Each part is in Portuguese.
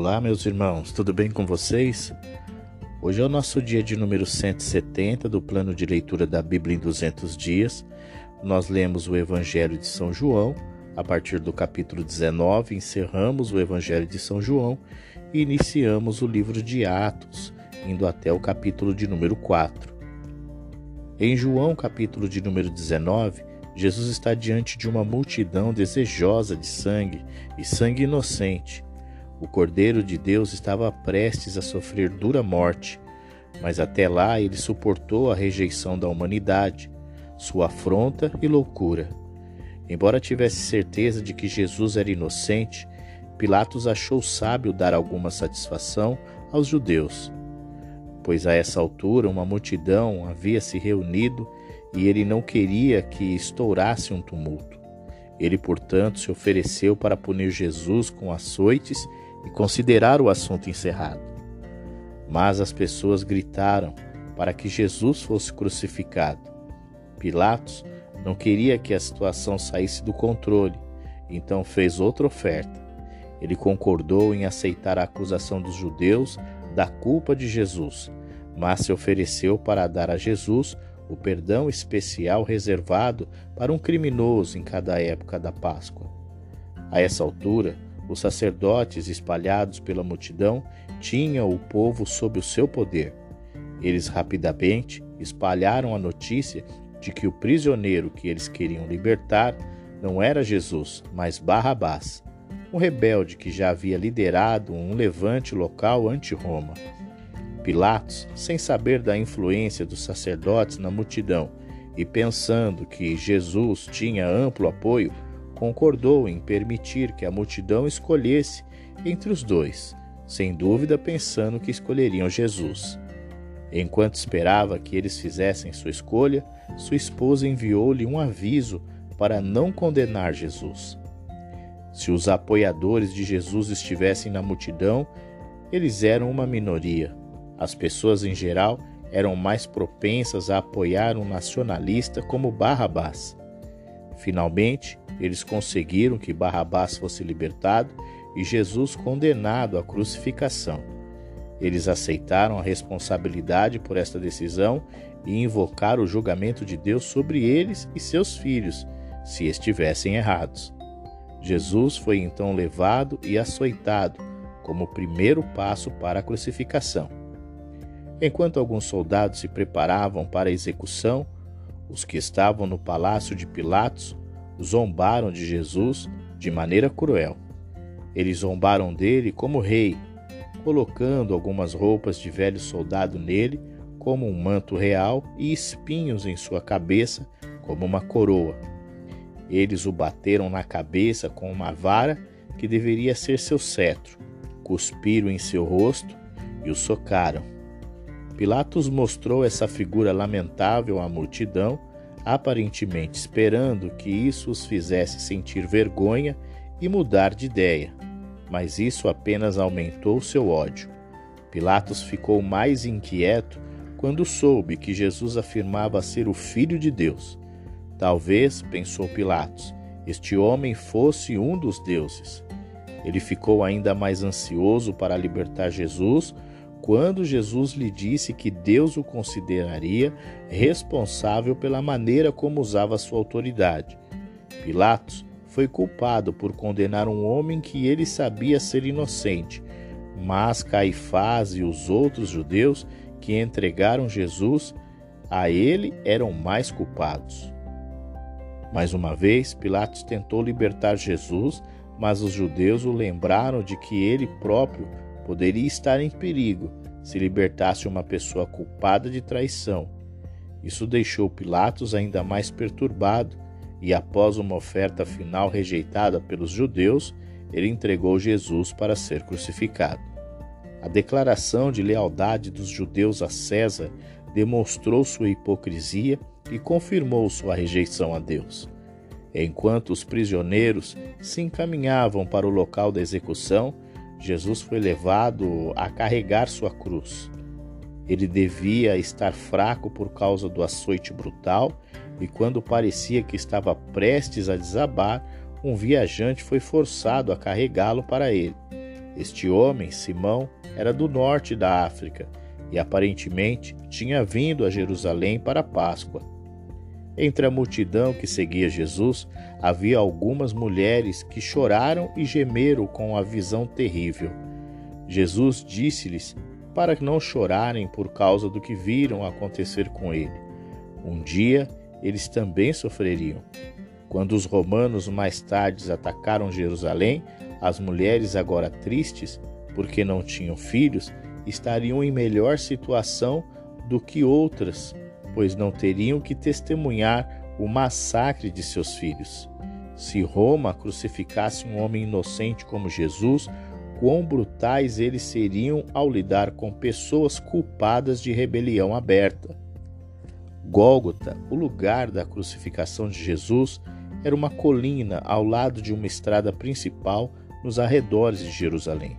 Olá, meus irmãos, tudo bem com vocês? Hoje é o nosso dia de número 170 do plano de leitura da Bíblia em 200 dias. Nós lemos o Evangelho de São João, a partir do capítulo 19, encerramos o Evangelho de São João e iniciamos o livro de Atos, indo até o capítulo de número 4. Em João, capítulo de número 19, Jesus está diante de uma multidão desejosa de sangue e sangue inocente o Cordeiro de Deus estava prestes a sofrer dura morte, mas até lá ele suportou a rejeição da humanidade, sua afronta e loucura. Embora tivesse certeza de que Jesus era inocente, Pilatos achou sábio dar alguma satisfação aos judeus, pois a essa altura uma multidão havia se reunido e ele não queria que estourasse um tumulto. Ele, portanto, se ofereceu para punir Jesus com açoites e considerar o assunto encerrado. Mas as pessoas gritaram para que Jesus fosse crucificado. Pilatos não queria que a situação saísse do controle, então fez outra oferta. Ele concordou em aceitar a acusação dos judeus da culpa de Jesus, mas se ofereceu para dar a Jesus o perdão especial reservado para um criminoso em cada época da Páscoa. A essa altura, os sacerdotes espalhados pela multidão tinham o povo sob o seu poder. Eles rapidamente espalharam a notícia de que o prisioneiro que eles queriam libertar não era Jesus, mas Barrabás, um rebelde que já havia liderado um levante local anti-Roma. Pilatos, sem saber da influência dos sacerdotes na multidão e pensando que Jesus tinha amplo apoio, concordou em permitir que a multidão escolhesse entre os dois, sem dúvida pensando que escolheriam Jesus. Enquanto esperava que eles fizessem sua escolha, sua esposa enviou-lhe um aviso para não condenar Jesus. Se os apoiadores de Jesus estivessem na multidão, eles eram uma minoria. As pessoas em geral eram mais propensas a apoiar um nacionalista como Barrabás. Finalmente, eles conseguiram que Barrabás fosse libertado e Jesus condenado à crucificação. Eles aceitaram a responsabilidade por esta decisão e invocaram o julgamento de Deus sobre eles e seus filhos, se estivessem errados. Jesus foi então levado e açoitado como o primeiro passo para a crucificação. Enquanto alguns soldados se preparavam para a execução, os que estavam no palácio de Pilatos zombaram de Jesus de maneira cruel. Eles zombaram dele como rei, colocando algumas roupas de velho soldado nele, como um manto real, e espinhos em sua cabeça, como uma coroa. Eles o bateram na cabeça com uma vara que deveria ser seu cetro, cuspiram em seu rosto e o socaram. Pilatos mostrou essa figura lamentável à multidão aparentemente esperando que isso os fizesse sentir vergonha e mudar de ideia, mas isso apenas aumentou seu ódio. Pilatos ficou mais inquieto quando soube que Jesus afirmava ser o Filho de Deus. Talvez, pensou Pilatos, este homem fosse um dos deuses. Ele ficou ainda mais ansioso para libertar Jesus quando Jesus lhe disse que Deus o consideraria responsável pela maneira como usava sua autoridade. Pilatos foi culpado por condenar um homem que ele sabia ser inocente, mas Caifás e os outros judeus que entregaram Jesus a ele eram mais culpados. Mais uma vez, Pilatos tentou libertar Jesus, mas os judeus o lembraram de que ele próprio poderia estar em perigo se libertasse uma pessoa culpada de traição. Isso deixou Pilatos ainda mais perturbado e, após uma oferta final rejeitada pelos judeus, ele entregou Jesus para ser crucificado. A declaração de lealdade dos judeus a César demonstrou sua hipocrisia e confirmou sua rejeição a Deus. Enquanto os prisioneiros se encaminhavam para o local da execução, Jesus foi levado a carregar sua cruz. Ele devia estar fraco por causa do açoite brutal, e quando parecia que estava prestes a desabar, um viajante foi forçado a carregá-lo para ele. Este homem, Simão, era do norte da África e aparentemente tinha vindo a Jerusalém para a Páscoa. Entre a multidão que seguia Jesus, havia algumas mulheres que choraram e gemeram com a visão terrível. Jesus disse-lhes para não chorarem por causa do que viram acontecer com ele. Um dia eles também sofreriam. Quando os romanos mais tarde atacaram Jerusalém, as mulheres, agora tristes, porque não tinham filhos, estariam em melhor situação do que outras, pois não teriam que testemunhar o massacre de seus filhos. Se Roma crucificasse um homem inocente como Jesus, quão brutais eles seriam ao lidar com pessoas culpadas de rebelião aberta. Gólgota, o lugar da crucificação de Jesus, era uma colina ao lado de uma estrada principal nos arredores de Jerusalém.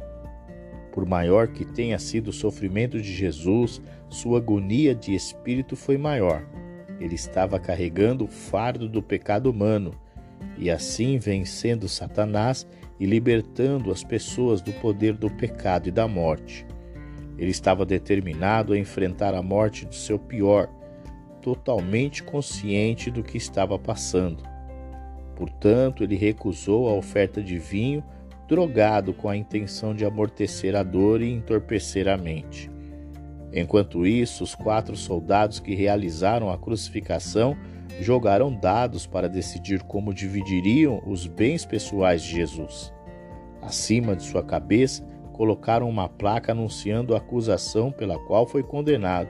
Por maior que tenha sido o sofrimento de Jesus, sua agonia de espírito foi maior. Ele estava carregando o fardo do pecado humano e assim vencendo Satanás e libertando as pessoas do poder do pecado e da morte. Ele estava determinado a enfrentar a morte do seu pior, totalmente consciente do que estava passando. Portanto, ele recusou a oferta de vinho drogado com a intenção de amortecer a dor e entorpecer a mente. Enquanto isso, os quatro soldados que realizaram a crucificação jogaram dados para decidir como dividiriam os bens pessoais de Jesus. Acima de sua cabeça, colocaram uma placa anunciando a acusação pela qual foi condenado,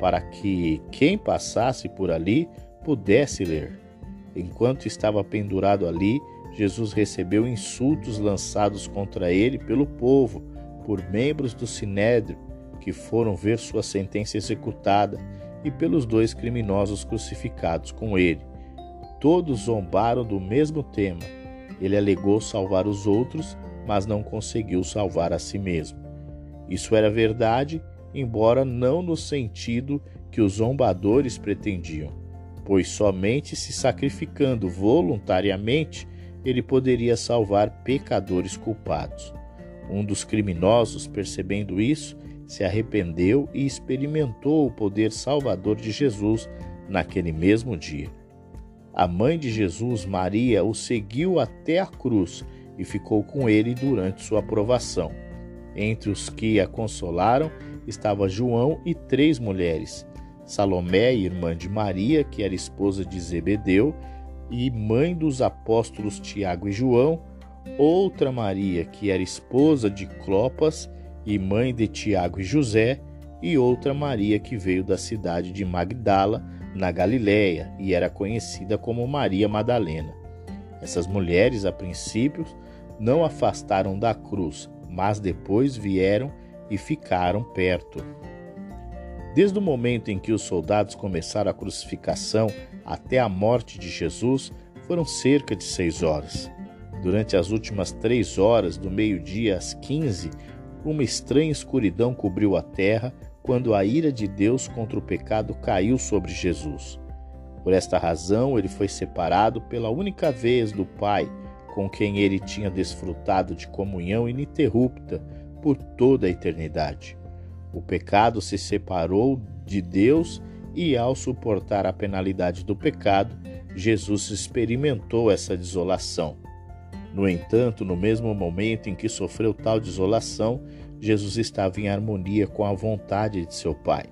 para que quem passasse por ali pudesse ler. Enquanto estava pendurado ali, Jesus recebeu insultos lançados contra ele pelo povo, por membros do sinédrio que foram ver sua sentença executada e pelos dois criminosos crucificados com ele. Todos zombaram do mesmo tema. Ele alegou salvar os outros, mas não conseguiu salvar a si mesmo. Isso era verdade, embora não no sentido que os zombadores pretendiam, pois somente se sacrificando voluntariamente ele poderia salvar pecadores culpados. Um dos criminosos, percebendo isso, se arrependeu e experimentou o poder salvador de Jesus naquele mesmo dia. A mãe de Jesus, Maria, o seguiu até a cruz e ficou com ele durante sua aprovação. Entre os que a consolaram estava João e três mulheres: Salomé, irmã de Maria, que era esposa de Zebedeu, e mãe dos apóstolos Tiago e João, outra Maria, que era esposa de Clopas e mãe de Tiago e José, e outra Maria que veio da cidade de Magdala, na Galiléia, e era conhecida como Maria Madalena. Essas mulheres, a princípio, não afastaram da cruz, mas depois vieram e ficaram perto. Desde o momento em que os soldados começaram a crucificação até a morte de Jesus, foram cerca de seis horas. Durante as últimas três horas, do meio-dia às quinze, uma estranha escuridão cobriu a terra quando a ira de Deus contra o pecado caiu sobre Jesus. Por esta razão, ele foi separado pela única vez do Pai, com quem ele tinha desfrutado de comunhão ininterrupta por toda a eternidade. O pecado se separou de Deus e, ao suportar a penalidade do pecado, Jesus experimentou essa desolação. No entanto, no mesmo momento em que sofreu tal desolação, Jesus estava em harmonia com a vontade de seu Pai.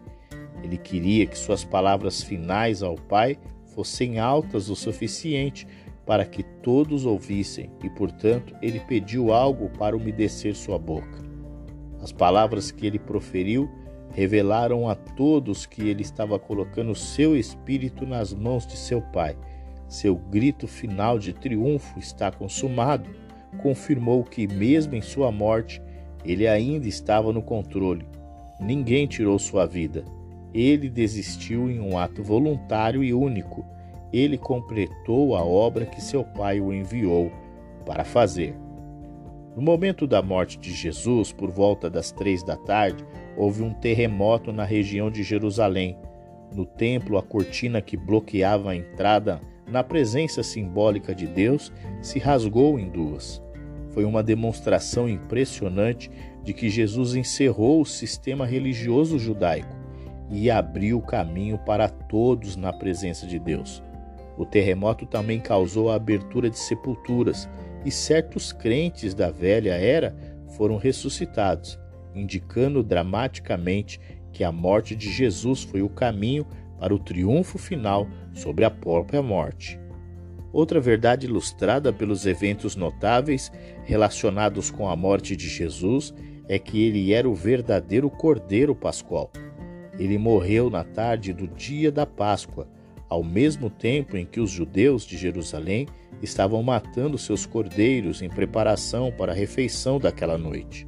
Ele queria que suas palavras finais ao Pai fossem altas o suficiente para que todos ouvissem, e portanto ele pediu algo para umedecer sua boca. As palavras que ele proferiu revelaram a todos que ele estava colocando seu espírito nas mãos de seu Pai. Seu grito final de triunfo está consumado confirmou que, mesmo em sua morte, ele ainda estava no controle. Ninguém tirou sua vida. Ele desistiu em um ato voluntário e único. Ele completou a obra que seu pai o enviou para fazer. No momento da morte de Jesus, por volta das três da tarde, houve um terremoto na região de Jerusalém. No templo, a cortina que bloqueava a entrada na presença simbólica de Deus se rasgou em duas. foi uma demonstração impressionante de que Jesus encerrou o sistema religioso judaico e abriu o caminho para todos na presença de Deus. O terremoto também causou a abertura de sepulturas e certos crentes da velha era foram ressuscitados, indicando dramaticamente que a morte de Jesus foi o caminho para o triunfo final sobre a própria morte. Outra verdade ilustrada pelos eventos notáveis relacionados com a morte de Jesus é que ele era o verdadeiro Cordeiro Pascual. Ele morreu na tarde do dia da Páscoa, ao mesmo tempo em que os judeus de Jerusalém estavam matando seus cordeiros em preparação para a refeição daquela noite.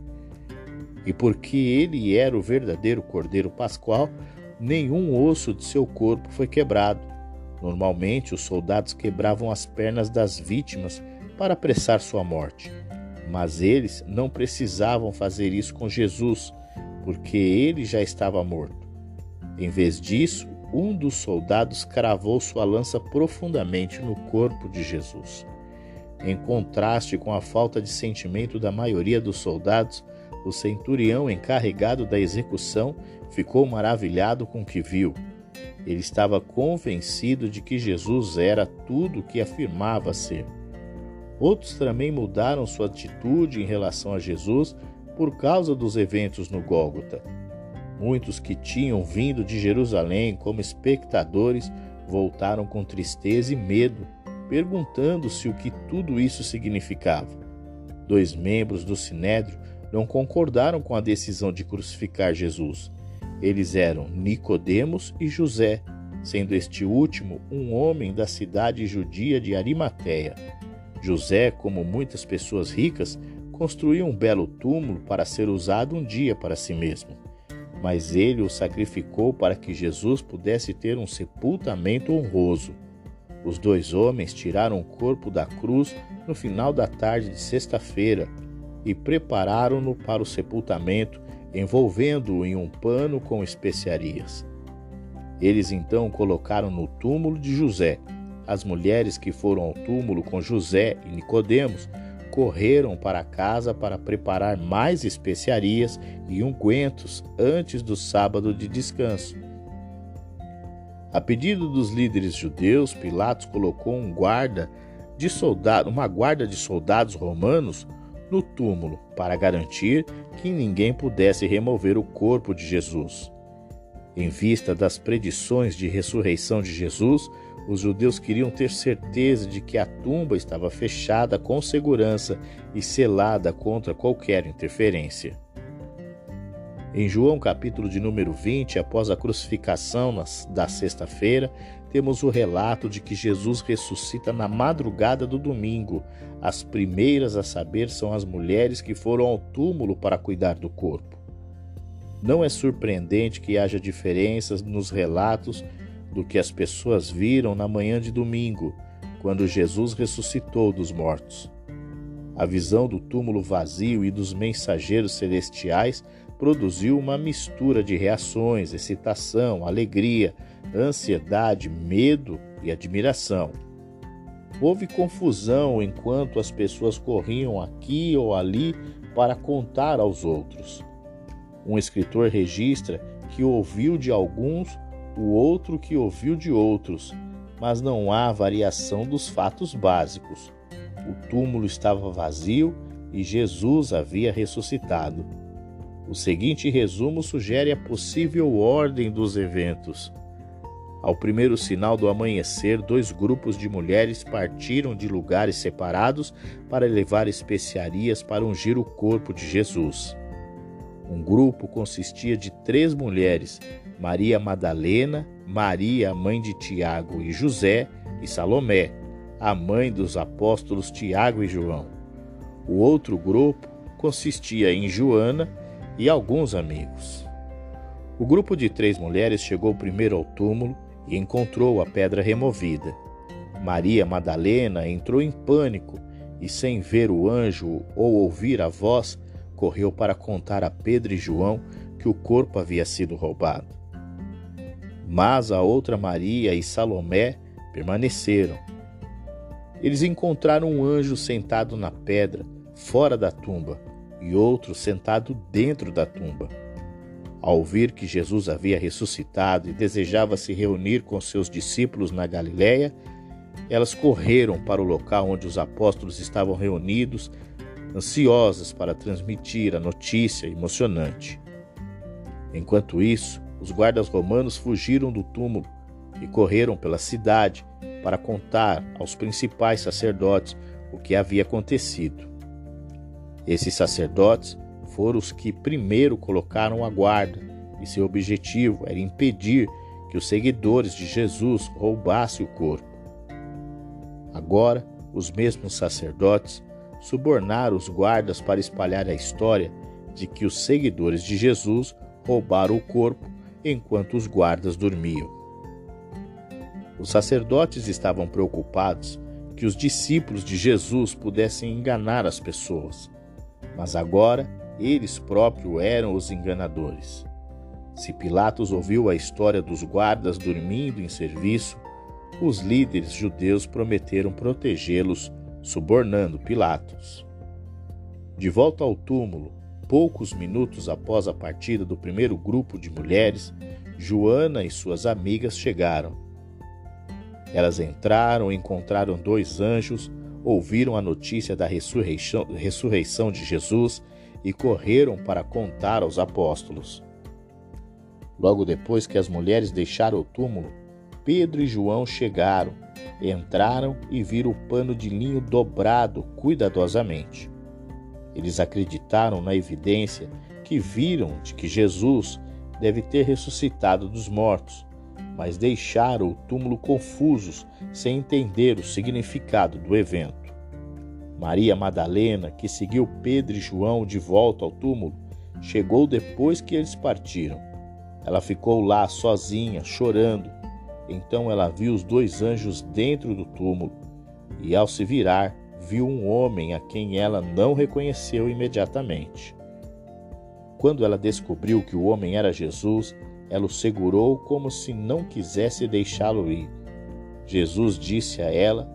E porque ele era o verdadeiro Cordeiro Pascual, nenhum osso de seu corpo foi quebrado. Normalmente, os soldados quebravam as pernas das vítimas para apressar sua morte. Mas eles não precisavam fazer isso com Jesus, porque ele já estava morto. Em vez disso, um dos soldados cravou sua lança profundamente no corpo de Jesus. Em contraste com a falta de sentimento da maioria dos soldados, o centurião encarregado da execução ficou maravilhado com o que viu. Ele estava convencido de que Jesus era tudo o que afirmava ser. Outros também mudaram sua atitude em relação a Jesus por causa dos eventos no Gólgota. Muitos que tinham vindo de Jerusalém como espectadores voltaram com tristeza e medo, perguntando-se o que tudo isso significava. Dois membros do sinédrio não concordaram com a decisão de crucificar Jesus. Eles eram Nicodemos e José, sendo este último um homem da cidade judia de Arimateia. José, como muitas pessoas ricas, construiu um belo túmulo para ser usado um dia para si mesmo mas ele o sacrificou para que Jesus pudesse ter um sepultamento honroso. Os dois homens tiraram o corpo da cruz no final da tarde de sexta-feira e prepararam-no para o sepultamento, envolvendo-o em um pano com especiarias. Eles então colocaram no túmulo de José. As mulheres que foram ao túmulo com José e Nicodemos correram para casa para preparar mais especiarias e ungüentos antes do sábado de descanso. A pedido dos líderes judeus, Pilatos colocou um guarda de soldado, uma guarda de soldados romanos no túmulo para garantir que ninguém pudesse remover o corpo de Jesus. Em vista das predições de ressurreição de Jesus, os judeus queriam ter certeza de que a tumba estava fechada com segurança e selada contra qualquer interferência. Em João capítulo de número 20, após a crucificação da sexta-feira, temos o relato de que Jesus ressuscita na madrugada do domingo. As primeiras a saber são as mulheres que foram ao túmulo para cuidar do corpo. Não é surpreendente que haja diferenças nos relatos do que as pessoas viram na manhã de domingo, quando Jesus ressuscitou dos mortos. A visão do túmulo vazio e dos mensageiros celestiais produziu uma mistura de reações, excitação, alegria, ansiedade, medo e admiração. Houve confusão enquanto as pessoas corriam aqui ou ali para contar aos outros. Um escritor registra que ouviu de alguns o outro que ouviu de outros, mas não há variação dos fatos básicos. O túmulo estava vazio e Jesus havia ressuscitado. O seguinte resumo sugere a possível ordem dos eventos. Ao primeiro sinal do amanhecer, dois grupos de mulheres partiram de lugares separados para levar especiarias para ungir o corpo de Jesus. Um grupo consistia de três mulheres Maria Madalena, Maria, mãe de Tiago e José, e Salomé, a mãe dos apóstolos Tiago e João. O outro grupo consistia em Joana e alguns amigos. O grupo de três mulheres chegou primeiro ao túmulo e encontrou a pedra removida. Maria Madalena entrou em pânico e, sem ver o anjo ou ouvir a voz, correu para contar a Pedro e João que o corpo havia sido roubado. Mas a outra Maria e Salomé permaneceram. Eles encontraram um anjo sentado na pedra, fora da tumba e outro sentado dentro da tumba. Ao ouvir que Jesus havia ressuscitado e desejava se reunir com seus discípulos na Galiléia, elas correram para o local onde os apóstolos estavam reunidos, ansiosas para transmitir a notícia emocionante. Enquanto isso, os guardas romanos fugiram do túmulo e correram pela cidade para contar aos principais sacerdotes o que havia acontecido. Esses sacerdotes foram os que primeiro colocaram a guarda, e seu objetivo era impedir que os seguidores de Jesus roubassem o corpo. Agora, os mesmos sacerdotes subornaram os guardas para espalhar a história de que os seguidores de Jesus roubaram o corpo enquanto os guardas dormiam. Os sacerdotes estavam preocupados que os discípulos de Jesus pudessem enganar as pessoas, mas agora eles próprios eram os enganadores. Se Pilatos ouviu a história dos guardas dormindo em serviço, os líderes judeus prometeram protegê-los, subornando Pilatos. De volta ao túmulo, poucos minutos após a partida do primeiro grupo de mulheres, Joana e suas amigas chegaram. Elas entraram, encontraram dois anjos, ouviram a notícia da ressurreição, ressurreição de Jesus e correram para contar aos apóstolos. Logo depois que as mulheres deixaram o túmulo, Pedro e João chegaram, entraram e viram o pano de linho dobrado cuidadosamente. Eles acreditaram na evidência que viram de que Jesus deve ter ressuscitado dos mortos, mas deixaram o túmulo confusos, sem entender o significado do evento. Maria Madalena, que seguiu Pedro e João de volta ao túmulo, chegou depois que eles partiram. Ela ficou lá sozinha, chorando. Então ela viu os dois anjos dentro do túmulo e, ao se virar, viu um homem a quem ela não reconheceu imediatamente. Quando ela descobriu que o homem era Jesus, ela o segurou como se não quisesse deixá-lo ir. Jesus disse a ela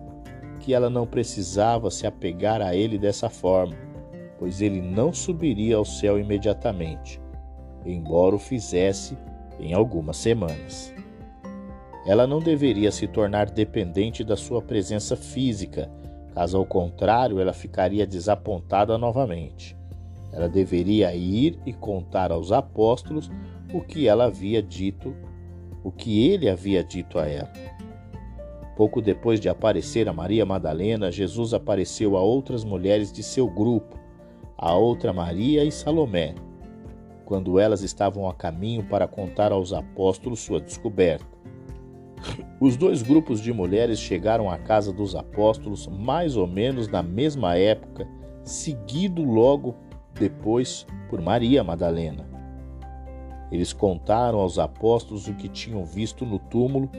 que ela não precisava se apegar a ele dessa forma, pois ele não subiria ao céu imediatamente, embora o fizesse em algumas semanas. Ela não deveria se tornar dependente da sua presença física Caso ao contrário, ela ficaria desapontada novamente. Ela deveria ir e contar aos apóstolos o que ela havia dito, o que ele havia dito a ela. Pouco depois de aparecer a Maria Madalena, Jesus apareceu a outras mulheres de seu grupo, a outra Maria e Salomé, quando elas estavam a caminho para contar aos apóstolos sua descoberta. Os dois grupos de mulheres chegaram à casa dos apóstolos mais ou menos na mesma época, seguido logo depois por Maria Madalena. Eles contaram aos apóstolos o que tinham visto no túmulo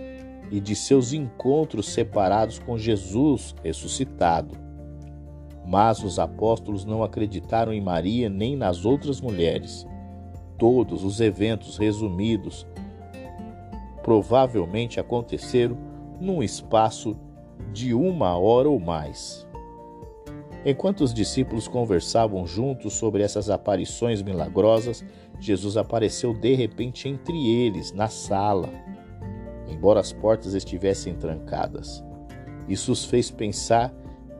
e de seus encontros separados com Jesus ressuscitado. Mas os apóstolos não acreditaram em Maria nem nas outras mulheres. Todos os eventos resumidos provavelmente aconteceram num espaço de uma hora ou mais. Enquanto os discípulos conversavam juntos sobre essas aparições milagrosas, Jesus apareceu de repente entre eles, na sala, embora as portas estivessem trancadas. Isso os fez pensar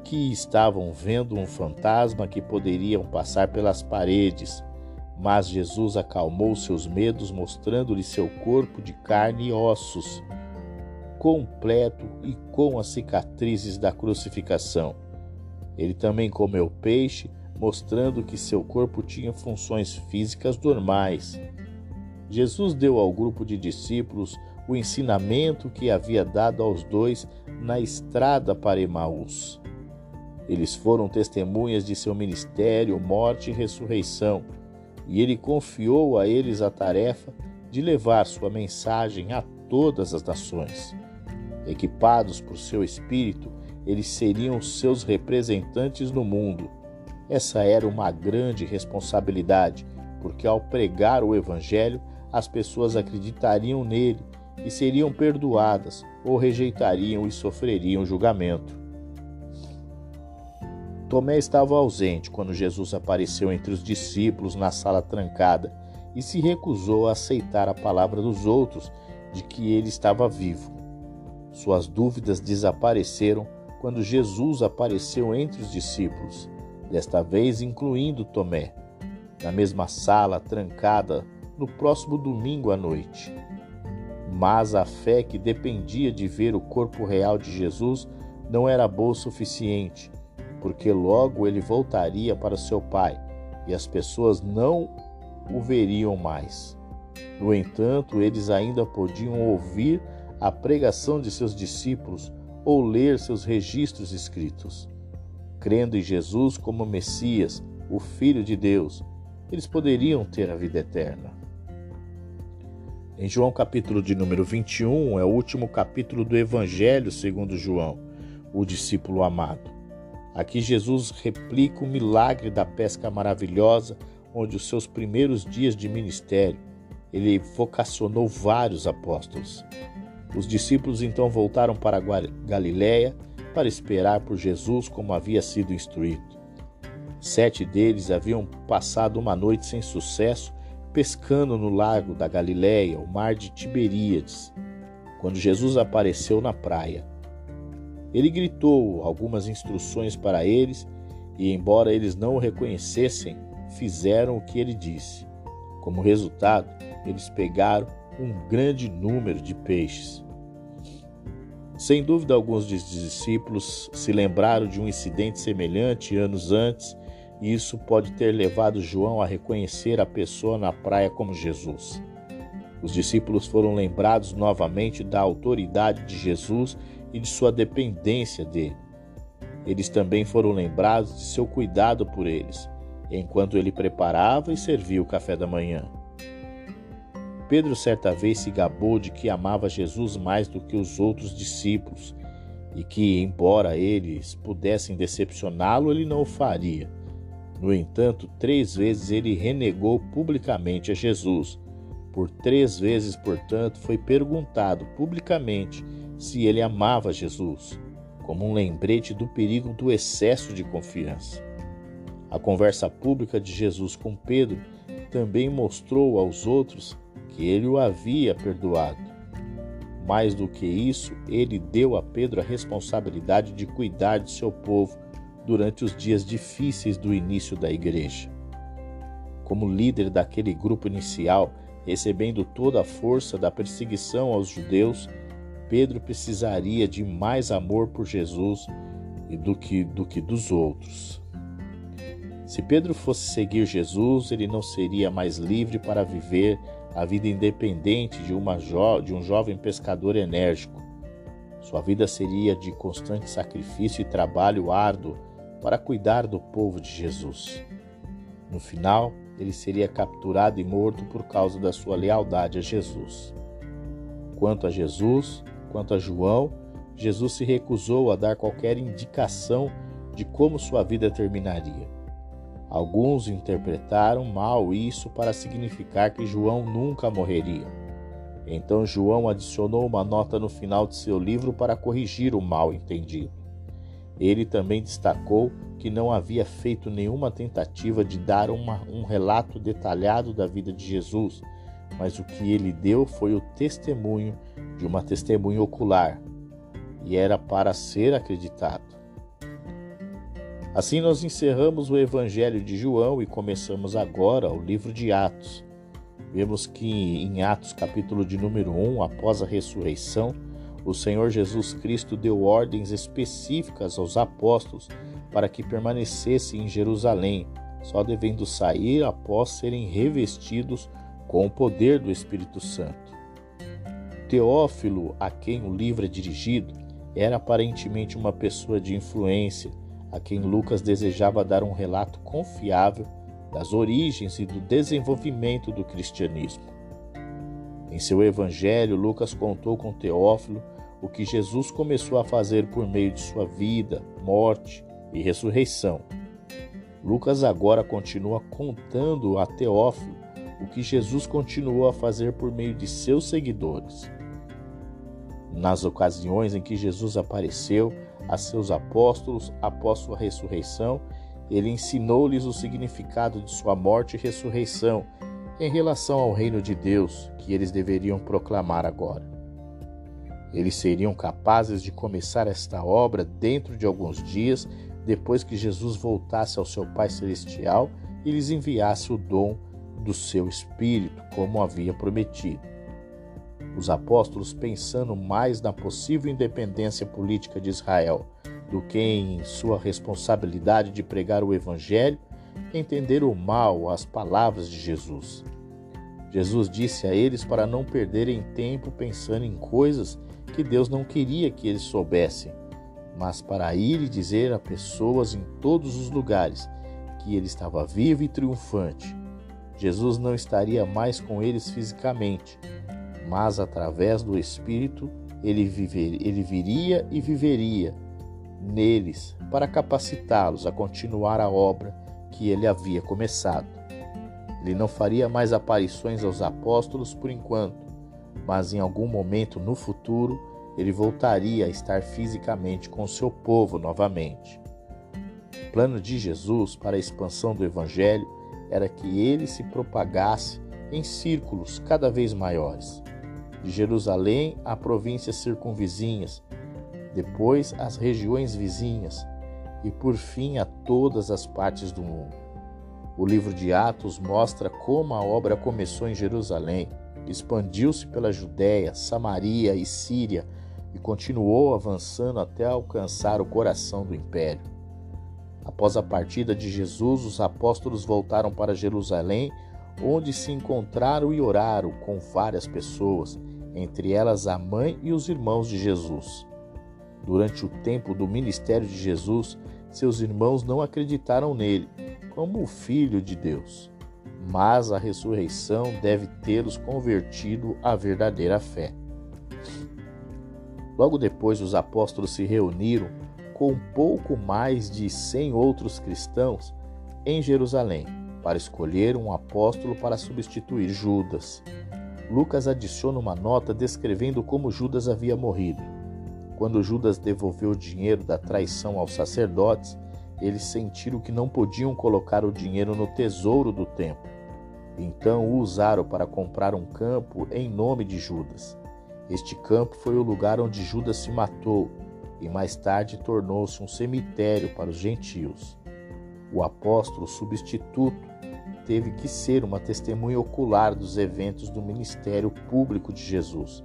que estavam vendo um fantasma que poderiam passar pelas paredes, mas Jesus acalmou seus medos, mostrando-lhe seu corpo de carne e ossos, completo e com as cicatrizes da crucificação. Ele também comeu peixe, mostrando que seu corpo tinha funções físicas normais. Jesus deu ao grupo de discípulos o ensinamento que havia dado aos dois na estrada para Emaús. Eles foram testemunhas de seu ministério, morte e ressurreição e ele confiou a eles a tarefa de levar sua mensagem a todas as nações. Equipados por seu espírito, eles seriam seus representantes no mundo. Essa era uma grande responsabilidade, porque ao pregar o Evangelho, as pessoas acreditariam nele e seriam perdoadas, ou rejeitariam e sofreriam julgamento. Tomé estava ausente quando Jesus apareceu entre os discípulos na sala trancada e se recusou a aceitar a palavra dos outros de que ele estava vivo. Suas dúvidas desapareceram quando Jesus apareceu entre os discípulos, desta vez incluindo Tomé, na mesma sala trancada no próximo domingo à noite. Mas a fé que dependia de ver o corpo real de Jesus não era boa o suficiente, porque logo ele voltaria para seu Pai e as pessoas não o veriam mais. No entanto, eles ainda podiam ouvir a pregação de seus discípulos ou ler seus registros escritos. Crendo em Jesus como Messias, o Filho de Deus, eles poderiam ter a vida eterna. Em João capítulo de número 21, é o último capítulo do Evangelho segundo João, o discípulo amado. Aqui Jesus replica o milagre da pesca maravilhosa, onde os seus primeiros dias de ministério, ele vocacionou vários apóstolos. Os discípulos então voltaram para Galiléia para esperar por Jesus como havia sido instruído. Sete deles haviam passado uma noite sem sucesso pescando no lago da Galiléia, o mar de Tiberíades, quando Jesus apareceu na praia. Ele gritou algumas instruções para eles e, embora eles não o reconhecessem, fizeram o que ele disse. Como resultado, eles pegaram um grande número de peixes. Sem dúvida, alguns dos discípulos se lembraram de um incidente semelhante anos antes e isso pode ter levado João a reconhecer a pessoa na praia como Jesus. Os discípulos foram lembrados novamente da autoridade de Jesus e de sua dependência dele. Eles também foram lembrados de seu cuidado por eles, enquanto ele preparava e servia o café da manhã. Pedro certa vez se gabou de que amava Jesus mais do que os outros discípulos e que, embora eles pudessem decepcioná-lo, ele não o faria. No entanto, três vezes ele renegou publicamente a Jesus. Por três vezes, portanto, foi perguntado publicamente se ele amava Jesus, como um lembrete do perigo do excesso de confiança. A conversa pública de Jesus com Pedro também mostrou aos outros que ele o havia perdoado. Mais do que isso, ele deu a Pedro a responsabilidade de cuidar de seu povo durante os dias difíceis do início da igreja. Como líder daquele grupo inicial, recebendo toda a força da perseguição aos judeus, Pedro precisaria de mais amor por Jesus do que, do que dos outros. Se Pedro fosse seguir Jesus, ele não seria mais livre para viver a vida independente de, de um jovem pescador enérgico. Sua vida seria de constante sacrifício e trabalho árduo para cuidar do povo de Jesus. No final, ele seria capturado e morto por causa da sua lealdade a Jesus. Quanto a Jesus, quanto a João, Jesus se recusou a dar qualquer indicação de como sua vida terminaria. Alguns interpretaram mal isso para significar que João nunca morreria. Então João adicionou uma nota no final de seu livro para corrigir o mal entendido. Ele também destacou que não havia feito nenhuma tentativa de dar uma, um relato detalhado da vida de Jesus, mas o que ele deu foi o testemunho de uma testemunha ocular, e era para ser acreditado. Assim nós encerramos o Evangelho de João e começamos agora o livro de Atos. Vemos que em Atos, capítulo de número 1, após a ressurreição, o Senhor Jesus Cristo deu ordens específicas aos apóstolos para que permanecessem em Jerusalém, só devendo sair após serem revestidos com o poder do Espírito Santo. Teófilo, a quem o livro é dirigido, era aparentemente uma pessoa de influência, a quem Lucas desejava dar um relato confiável das origens e do desenvolvimento do cristianismo. Em seu evangelho, Lucas contou com Teófilo o que Jesus começou a fazer por meio de sua vida, morte e ressurreição. Lucas agora continua contando a Teófilo o que Jesus continuou a fazer por meio de seus seguidores. Nas ocasiões em que Jesus apareceu, a seus apóstolos após sua ressurreição, ele ensinou-lhes o significado de sua morte e ressurreição em relação ao reino de Deus que eles deveriam proclamar agora. Eles seriam capazes de começar esta obra dentro de alguns dias depois que Jesus voltasse ao seu Pai Celestial e lhes enviasse o dom do seu Espírito, como havia prometido. Os apóstolos, pensando mais na possível independência política de Israel do que em sua responsabilidade de pregar o Evangelho, entenderam mal as palavras de Jesus. Jesus disse a eles para não perderem tempo pensando em coisas que Deus não queria que eles soubessem, mas para ir e dizer a pessoas em todos os lugares que ele estava vivo e triunfante. Jesus não estaria mais com eles fisicamente, mas através do Espírito ele, viver, ele viria e viveria neles para capacitá-los a continuar a obra que ele havia começado. Ele não faria mais aparições aos apóstolos por enquanto, mas em algum momento no futuro ele voltaria a estar fisicamente com seu povo novamente. O plano de Jesus para a expansão do Evangelho era que ele se propagasse em círculos cada vez maiores, de Jerusalém a províncias circunvizinhas, depois às regiões vizinhas e por fim a todas as partes do mundo. O livro de Atos mostra como a obra começou em Jerusalém, expandiu-se pela Judéia, Samaria e Síria e continuou avançando até alcançar o coração do império. Após a partida de Jesus, os apóstolos voltaram para Jerusalém, onde se encontraram e oraram com várias pessoas, entre elas a mãe e os irmãos de Jesus. Durante o tempo do ministério de Jesus, seus irmãos não acreditaram nele como o Filho de Deus, mas a ressurreição deve tê-los convertido à verdadeira fé. Logo depois, os apóstolos se reuniram com pouco mais de cem outros cristãos em Jerusalém para escolher um apóstolo para substituir Judas. Lucas adiciona uma nota descrevendo como Judas havia morrido. Quando Judas devolveu o dinheiro da traição aos sacerdotes, eles sentiram que não podiam colocar o dinheiro no tesouro do templo. Então o usaram para comprar um campo em nome de Judas. Este campo foi o lugar onde Judas se matou e mais tarde tornou-se um cemitério para os gentios. O apóstolo substituto teve que ser uma testemunha ocular dos eventos do ministério público de Jesus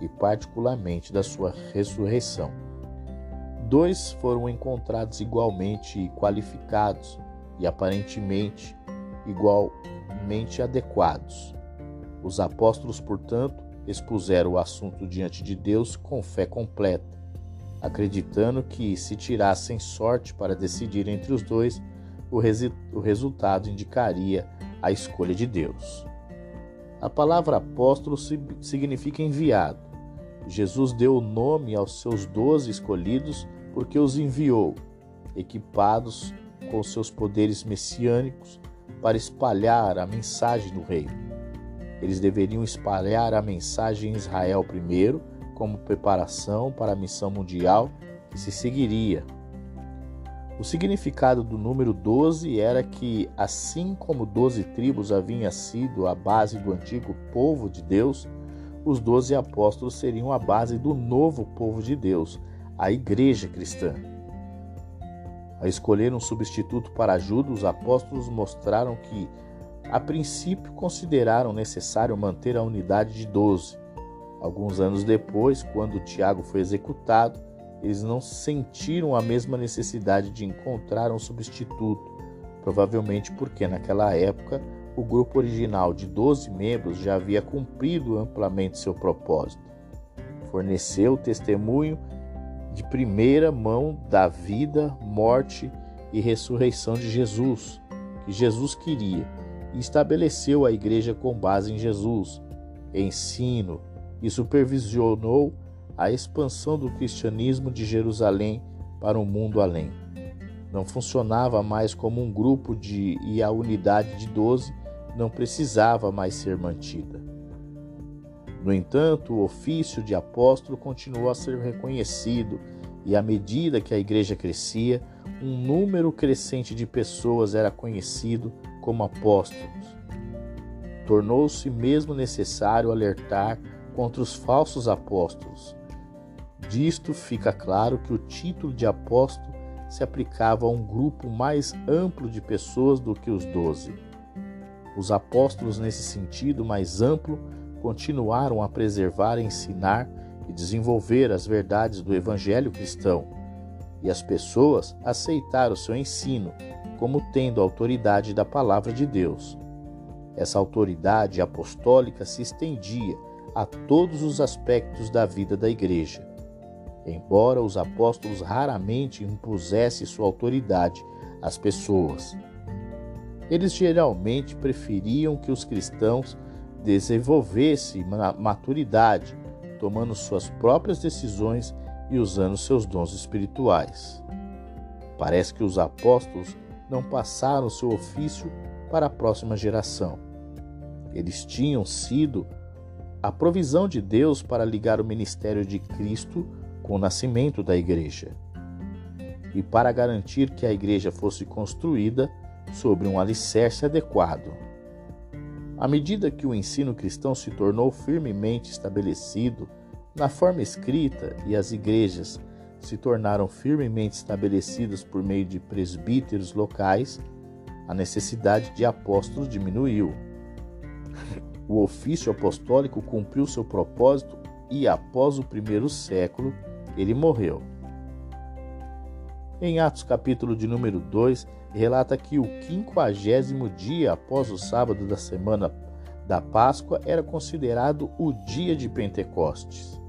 e, particularmente, da sua ressurreição. Dois foram encontrados igualmente qualificados e aparentemente igualmente adequados. Os apóstolos, portanto, expuseram o assunto diante de Deus com fé completa, acreditando que, se tirassem sorte para decidir entre os dois, o, resi o resultado indicaria a escolha de Deus. A palavra apóstolo significa enviado. Jesus deu o nome aos seus doze escolhidos porque os enviou, equipados com seus poderes messiânicos, para espalhar a mensagem do reino. Eles deveriam espalhar a mensagem em Israel primeiro, como preparação para a missão mundial que se seguiria. O significado do número 12 era que, assim como 12 tribos haviam sido a base do antigo povo de Deus, os doze apóstolos seriam a base do novo povo de Deus, a Igreja Cristã. A escolher um substituto para Judas, os apóstolos mostraram que a princípio consideraram necessário manter a unidade de doze. Alguns anos depois, quando Tiago foi executado, eles não sentiram a mesma necessidade de encontrar um substituto, provavelmente porque naquela época o grupo original de 12 membros já havia cumprido amplamente seu propósito. Forneceu testemunho de primeira mão da vida, morte e ressurreição de Jesus, que Jesus queria e estabeleceu a igreja com base em Jesus, ensino e supervisionou a expansão do cristianismo de Jerusalém para o mundo além. Não funcionava mais como um grupo de e a unidade de doze não precisava mais ser mantida. No entanto, o ofício de apóstolo continuou a ser reconhecido e à medida que a igreja crescia, um número crescente de pessoas era conhecido como apóstolos. Tornou-se mesmo necessário alertar contra os falsos apóstolos. Disto fica claro que o título de apóstolo se aplicava a um grupo mais amplo de pessoas do que os doze. Os apóstolos, nesse sentido mais amplo, continuaram a preservar, ensinar e desenvolver as verdades do Evangelho cristão, e as pessoas aceitaram seu ensino como tendo a autoridade da palavra de Deus. Essa autoridade apostólica se estendia a todos os aspectos da vida da igreja. Embora os apóstolos raramente impusessem sua autoridade às pessoas, eles geralmente preferiam que os cristãos desenvolvessem maturidade, tomando suas próprias decisões e usando seus dons espirituais. Parece que os apóstolos não passaram seu ofício para a próxima geração. Eles tinham sido a provisão de Deus para ligar o ministério de Cristo com o nascimento da igreja e para garantir que a igreja fosse construída sobre um alicerce adequado. À medida que o ensino cristão se tornou firmemente estabelecido na forma escrita e as igrejas se tornaram firmemente estabelecidas por meio de presbíteros locais, a necessidade de apóstolos diminuiu. O ofício apostólico cumpriu seu propósito e, após o primeiro século, ele morreu. Em Atos capítulo de número 2, relata que o quinquagésimo dia após o sábado da semana da Páscoa era considerado o dia de Pentecostes.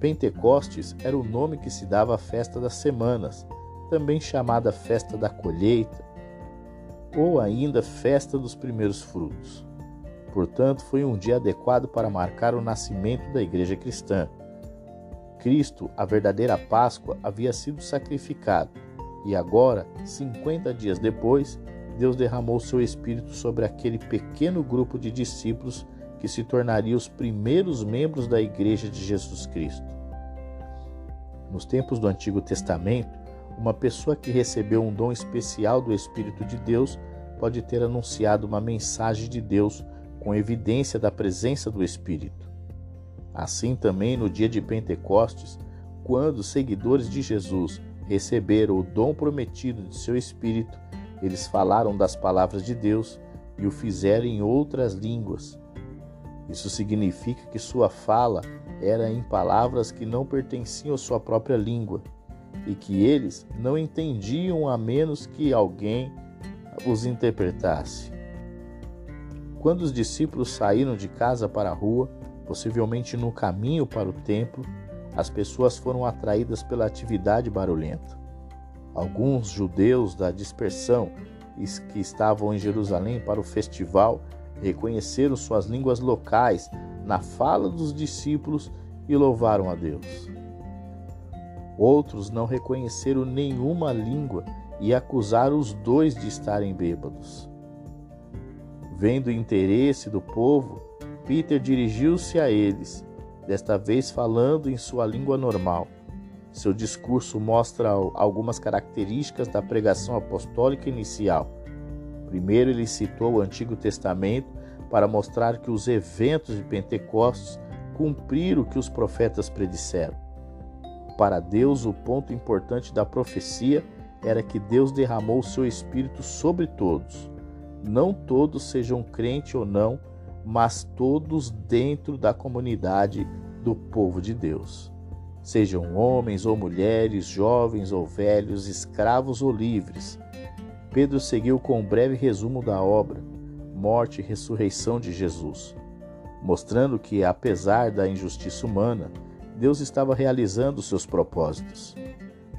Pentecostes era o nome que se dava à festa das semanas, também chamada festa da colheita, ou ainda festa dos primeiros frutos. Portanto, foi um dia adequado para marcar o nascimento da igreja cristã. Cristo, a verdadeira Páscoa, havia sido sacrificado e agora, 50 dias depois, Deus derramou seu Espírito sobre aquele pequeno grupo de discípulos que se tornaria os primeiros membros da Igreja de Jesus Cristo. Nos tempos do Antigo Testamento, uma pessoa que recebeu um dom especial do Espírito de Deus pode ter anunciado uma mensagem de Deus com evidência da presença do Espírito. Assim também no dia de Pentecostes, quando os seguidores de Jesus receberam o dom prometido de seu Espírito, eles falaram das palavras de Deus e o fizeram em outras línguas. Isso significa que sua fala era em palavras que não pertenciam à sua própria língua e que eles não entendiam a menos que alguém os interpretasse. Quando os discípulos saíram de casa para a rua, possivelmente no caminho para o templo, as pessoas foram atraídas pela atividade barulhenta. Alguns judeus da dispersão que estavam em Jerusalém para o festival reconheceram suas línguas locais na fala dos discípulos e louvaram a Deus. Outros não reconheceram nenhuma língua e acusaram os dois de estarem bêbados. Vendo o interesse do povo, Peter dirigiu-se a eles desta vez falando em sua língua normal. Seu discurso mostra algumas características da pregação apostólica inicial. Primeiro, ele citou o Antigo Testamento para mostrar que os eventos de Pentecostes cumpriram o que os profetas predisseram. Para Deus, o ponto importante da profecia era que Deus derramou seu Espírito sobre todos. Não todos sejam crente ou não, mas todos dentro da comunidade do povo de Deus. Sejam homens ou mulheres, jovens ou velhos, escravos ou livres. Pedro seguiu com um breve resumo da obra, morte e ressurreição de Jesus, mostrando que, apesar da injustiça humana, Deus estava realizando seus propósitos.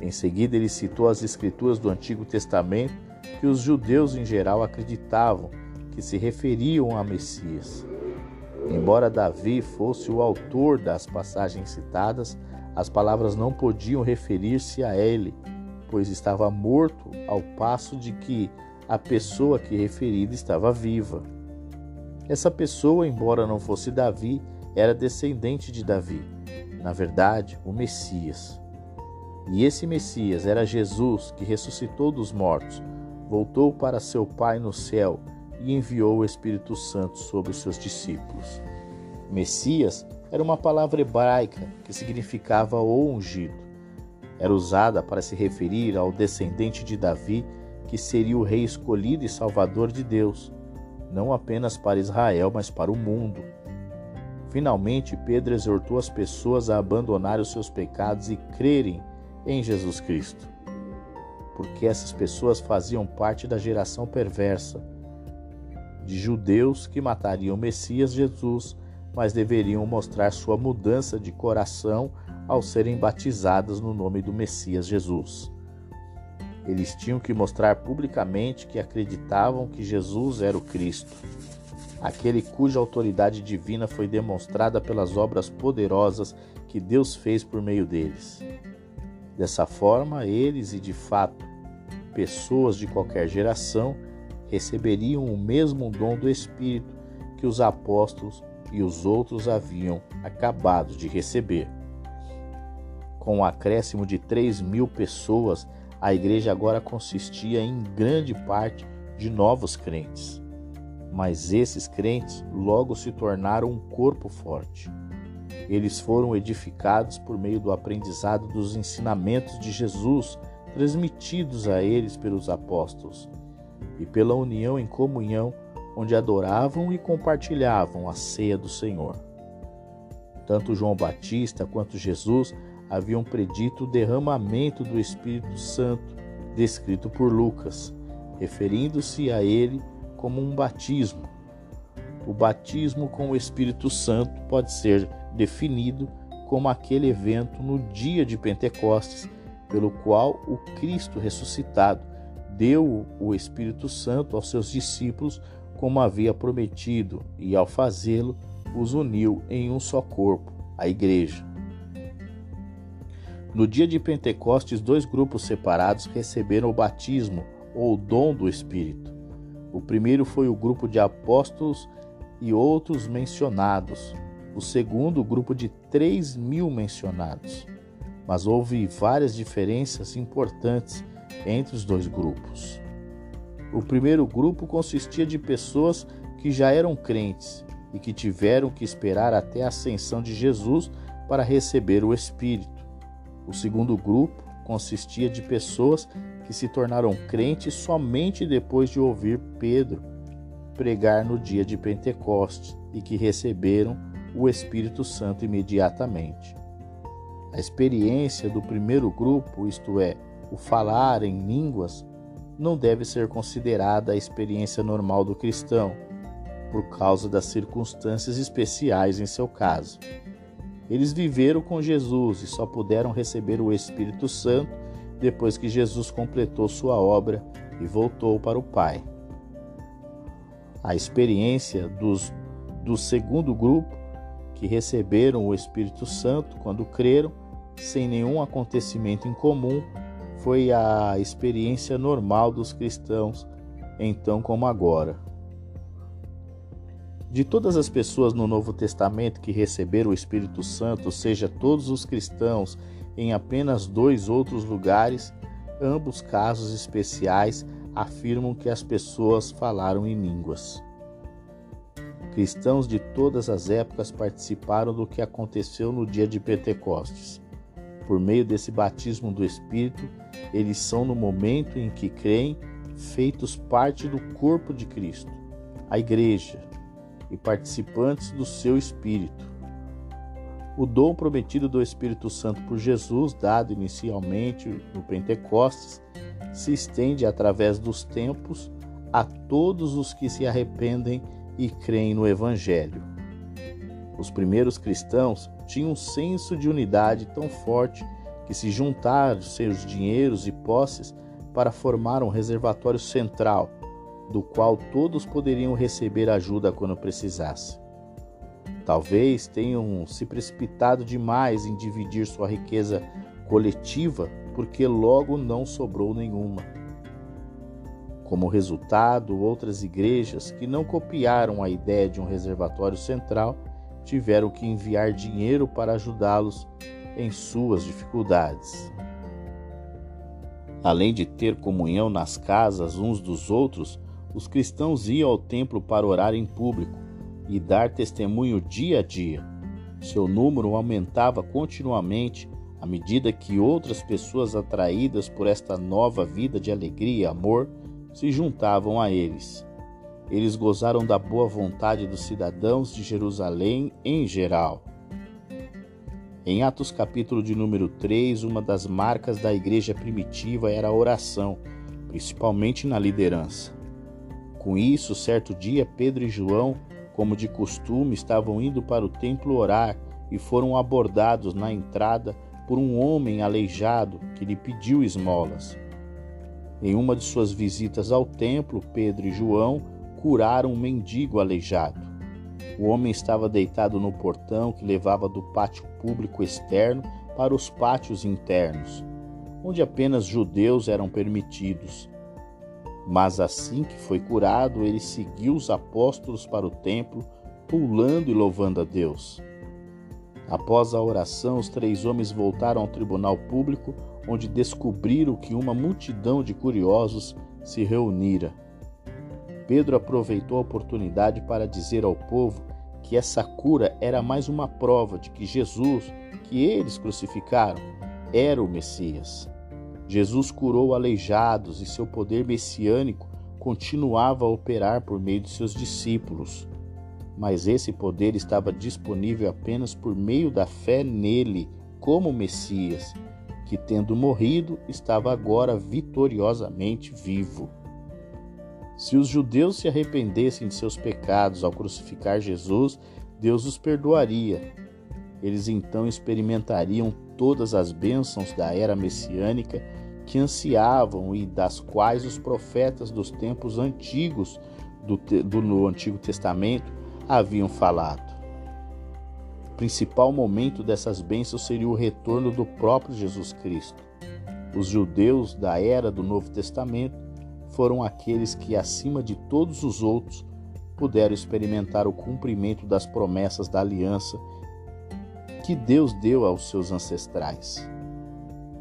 Em seguida, ele citou as escrituras do Antigo Testamento que os judeus em geral acreditavam que se referiam a Messias. Embora Davi fosse o autor das passagens citadas, as palavras não podiam referir-se a ele, pois estava morto, ao passo de que a pessoa que referida estava viva. Essa pessoa, embora não fosse Davi, era descendente de Davi, na verdade, o Messias. E esse Messias era Jesus que ressuscitou dos mortos, voltou para seu Pai no céu e enviou o Espírito Santo sobre os seus discípulos. Messias era uma palavra hebraica que significava o ungido. Era usada para se referir ao descendente de Davi, que seria o rei escolhido e salvador de Deus, não apenas para Israel, mas para o mundo. Finalmente, Pedro exortou as pessoas a abandonarem os seus pecados e crerem em Jesus Cristo. Porque essas pessoas faziam parte da geração perversa de judeus que matariam o Messias Jesus, mas deveriam mostrar sua mudança de coração ao serem batizadas no nome do Messias Jesus. Eles tinham que mostrar publicamente que acreditavam que Jesus era o Cristo, aquele cuja autoridade divina foi demonstrada pelas obras poderosas que Deus fez por meio deles. Dessa forma, eles e de fato pessoas de qualquer geração receberiam o mesmo dom do Espírito que os apóstolos e os outros haviam acabado de receber. Com o acréscimo de 3 mil pessoas, a igreja agora consistia em grande parte de novos crentes. Mas esses crentes logo se tornaram um corpo forte. Eles foram edificados por meio do aprendizado dos ensinamentos de Jesus transmitidos a eles pelos apóstolos e pela união em comunhão, onde adoravam e compartilhavam a ceia do Senhor. Tanto João Batista quanto Jesus haviam predito o derramamento do Espírito Santo, descrito por Lucas, referindo-se a ele como um batismo. O batismo com o Espírito Santo pode ser definido como aquele evento no dia de Pentecostes, pelo qual o Cristo ressuscitado deu o Espírito Santo aos seus discípulos como havia prometido, e ao fazê-lo, os uniu em um só corpo, a Igreja. No dia de Pentecostes, dois grupos separados receberam o batismo ou o dom do Espírito. O primeiro foi o grupo de apóstolos e outros mencionados. O segundo, o grupo de três mil mencionados. Mas houve várias diferenças importantes entre os dois grupos. O primeiro grupo consistia de pessoas que já eram crentes e que tiveram que esperar até a ascensão de Jesus para receber o Espírito. O segundo grupo consistia de pessoas que se tornaram crentes somente depois de ouvir Pedro pregar no dia de Pentecostes e que receberam o Espírito Santo imediatamente. A experiência do primeiro grupo, isto é, o falar em línguas, não deve ser considerada a experiência normal do cristão, por causa das circunstâncias especiais em seu caso. Eles viveram com Jesus e só puderam receber o Espírito Santo depois que Jesus completou sua obra e voltou para o Pai. A experiência dos, do segundo grupo, que receberam o Espírito Santo quando creram, sem nenhum acontecimento em comum, foi a experiência normal dos cristãos, então como agora. De todas as pessoas no Novo Testamento que receberam o Espírito Santo, seja todos os cristãos em apenas dois outros lugares, ambos casos especiais afirmam que as pessoas falaram em línguas. Cristãos de todas as épocas participaram do que aconteceu no dia de Pentecostes. Por meio desse batismo do Espírito, eles são, no momento em que creem, feitos parte do corpo de Cristo, a Igreja, e participantes do seu Espírito. O dom prometido do Espírito Santo por Jesus, dado inicialmente no Pentecostes, se estende através dos tempos a todos os que se arrependem e creem no Evangelho. Os primeiros cristãos tinham um senso de unidade tão forte que se juntaram seus dinheiros e posses para formar um reservatório central, do qual todos poderiam receber ajuda quando precisassem. Talvez tenham se precipitado demais em dividir sua riqueza coletiva, porque logo não sobrou nenhuma. Como resultado, outras igrejas que não copiaram a ideia de um reservatório central tiveram que enviar dinheiro para ajudá-los em suas dificuldades. Além de ter comunhão nas casas uns dos outros, os cristãos iam ao templo para orar em público e dar testemunho dia a dia. Seu número aumentava continuamente à medida que outras pessoas atraídas por esta nova vida de alegria e amor se juntavam a eles. Eles gozaram da boa vontade dos cidadãos de Jerusalém em geral. Em Atos capítulo de número 3, uma das marcas da igreja primitiva era a oração, principalmente na liderança. Com isso, certo dia, Pedro e João, como de costume, estavam indo para o templo orar e foram abordados na entrada por um homem aleijado que lhe pediu esmolas. Em uma de suas visitas ao templo, Pedro e João curaram um mendigo aleijado. O homem estava deitado no portão que levava do pátio público externo para os pátios internos, onde apenas judeus eram permitidos. Mas assim que foi curado, ele seguiu os apóstolos para o templo, pulando e louvando a Deus. Após a oração, os três homens voltaram ao tribunal público, onde descobriram que uma multidão de curiosos se reunira. Pedro aproveitou a oportunidade para dizer ao povo que essa cura era mais uma prova de que Jesus, que eles crucificaram, era o Messias. Jesus curou aleijados e seu poder messiânico continuava a operar por meio de seus discípulos. Mas esse poder estava disponível apenas por meio da fé nele como Messias, que, tendo morrido, estava agora vitoriosamente vivo. Se os judeus se arrependessem de seus pecados ao crucificar Jesus, Deus os perdoaria. Eles então experimentariam todas as bênçãos da era messiânica que ansiavam e das quais os profetas dos tempos antigos do, do no Antigo Testamento haviam falado. O principal momento dessas bênçãos seria o retorno do próprio Jesus Cristo. Os judeus da era do Novo Testamento foram aqueles que, acima de todos os outros, puderam experimentar o cumprimento das promessas da aliança que Deus deu aos seus ancestrais.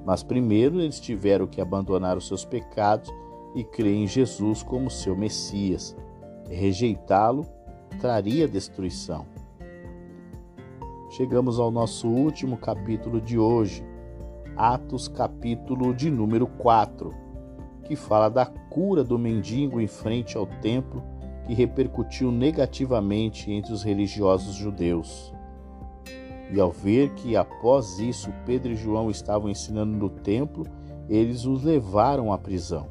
Mas primeiro eles tiveram que abandonar os seus pecados e crer em Jesus como seu Messias. Rejeitá-lo traria destruição. Chegamos ao nosso último capítulo de hoje, Atos, capítulo de número 4 que fala da cura do mendigo em frente ao templo, que repercutiu negativamente entre os religiosos judeus. E ao ver que após isso Pedro e João estavam ensinando no templo, eles os levaram à prisão.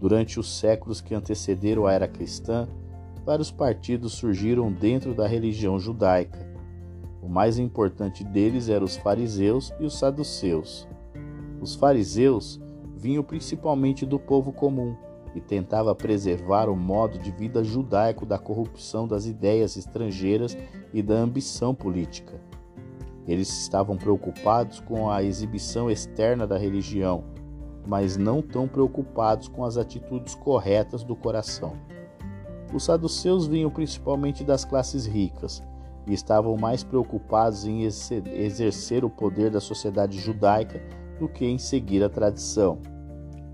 Durante os séculos que antecederam a era cristã, vários partidos surgiram dentro da religião judaica. O mais importante deles eram os fariseus e os saduceus. Os fariseus vinham principalmente do povo comum e tentava preservar o modo de vida judaico da corrupção das ideias estrangeiras e da ambição política. Eles estavam preocupados com a exibição externa da religião, mas não tão preocupados com as atitudes corretas do coração. Os saduceus vinham principalmente das classes ricas e estavam mais preocupados em exercer o poder da sociedade judaica do que em seguir a tradição.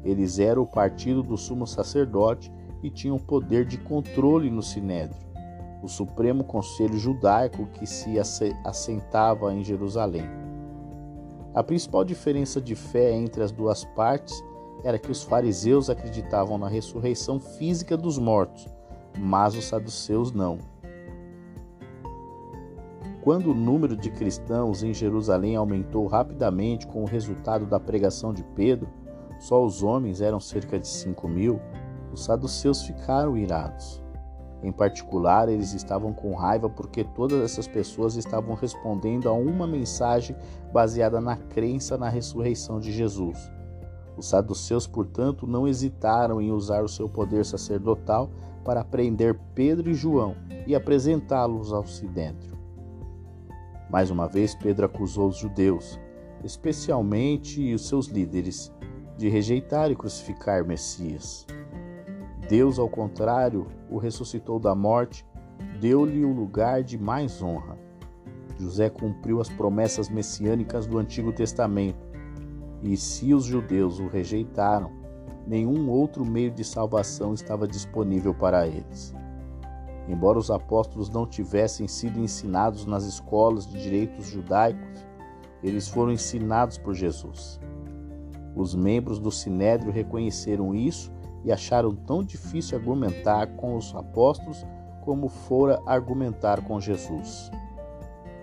Eles eram o partido do sumo sacerdote e tinham poder de controle no sinédrio, o supremo conselho judaico que se assentava em Jerusalém. A principal diferença de fé entre as duas partes era que os fariseus acreditavam na ressurreição física dos mortos, mas os saduceus não. Quando o número de cristãos em Jerusalém aumentou rapidamente com o resultado da pregação de Pedro, só os homens eram cerca de cinco mil, os saduceus ficaram irados. Em particular, eles estavam com raiva porque todas essas pessoas estavam respondendo a uma mensagem baseada na crença na ressurreição de Jesus. Os saduceus, portanto, não hesitaram em usar o seu poder sacerdotal para prender Pedro e João e apresentá-los ao Sidêncio. Mais uma vez, Pedro acusou os judeus, especialmente os seus líderes, de rejeitar e crucificar Messias. Deus, ao contrário, o ressuscitou da morte, deu-lhe o lugar de mais honra. José cumpriu as promessas messiânicas do Antigo Testamento E se os judeus o rejeitaram, nenhum outro meio de salvação estava disponível para eles. Embora os apóstolos não tivessem sido ensinados nas escolas de direitos judaicos, eles foram ensinados por Jesus. Os membros do sinédrio reconheceram isso e acharam tão difícil argumentar com os apóstolos como fora argumentar com Jesus.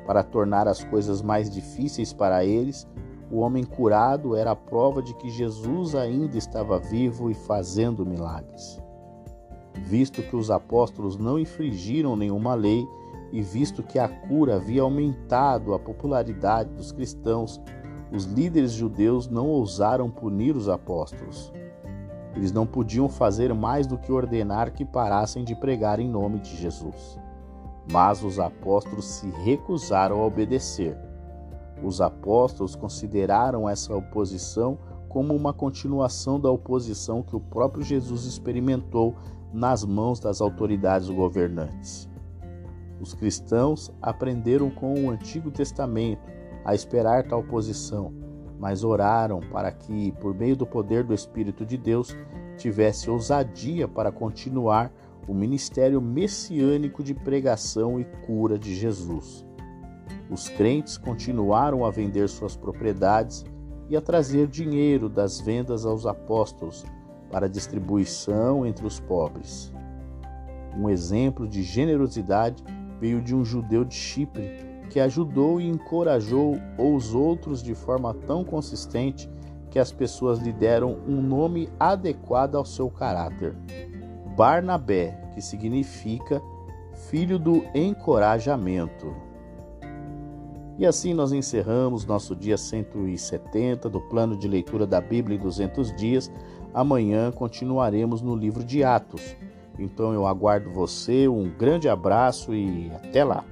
Para tornar as coisas mais difíceis para eles, o homem curado era a prova de que Jesus ainda estava vivo e fazendo milagres. Visto que os apóstolos não infringiram nenhuma lei e visto que a cura havia aumentado a popularidade dos cristãos, os líderes judeus não ousaram punir os apóstolos. Eles não podiam fazer mais do que ordenar que parassem de pregar em nome de Jesus. Mas os apóstolos se recusaram a obedecer. Os apóstolos consideraram essa oposição como uma continuação da oposição que o próprio Jesus experimentou nas mãos das autoridades governantes. Os cristãos aprenderam com o Antigo Testamento a esperar tal posição, mas oraram para que, por meio do poder do Espírito de Deus, tivesse ousadia para continuar o ministério messiânico de pregação e cura de Jesus. Os crentes continuaram a vender suas propriedades e a trazer dinheiro das vendas aos apóstolos para distribuição entre os pobres. Um exemplo de generosidade veio de um judeu de Chipre que ajudou e encorajou os outros de forma tão consistente que as pessoas lhe deram um nome adequado ao seu caráter: Barnabé, que significa filho do encorajamento. E assim nós encerramos nosso dia 170 do plano de leitura da Bíblia em 200 dias. Amanhã continuaremos no livro de Atos. Então eu aguardo você, um grande abraço e até lá!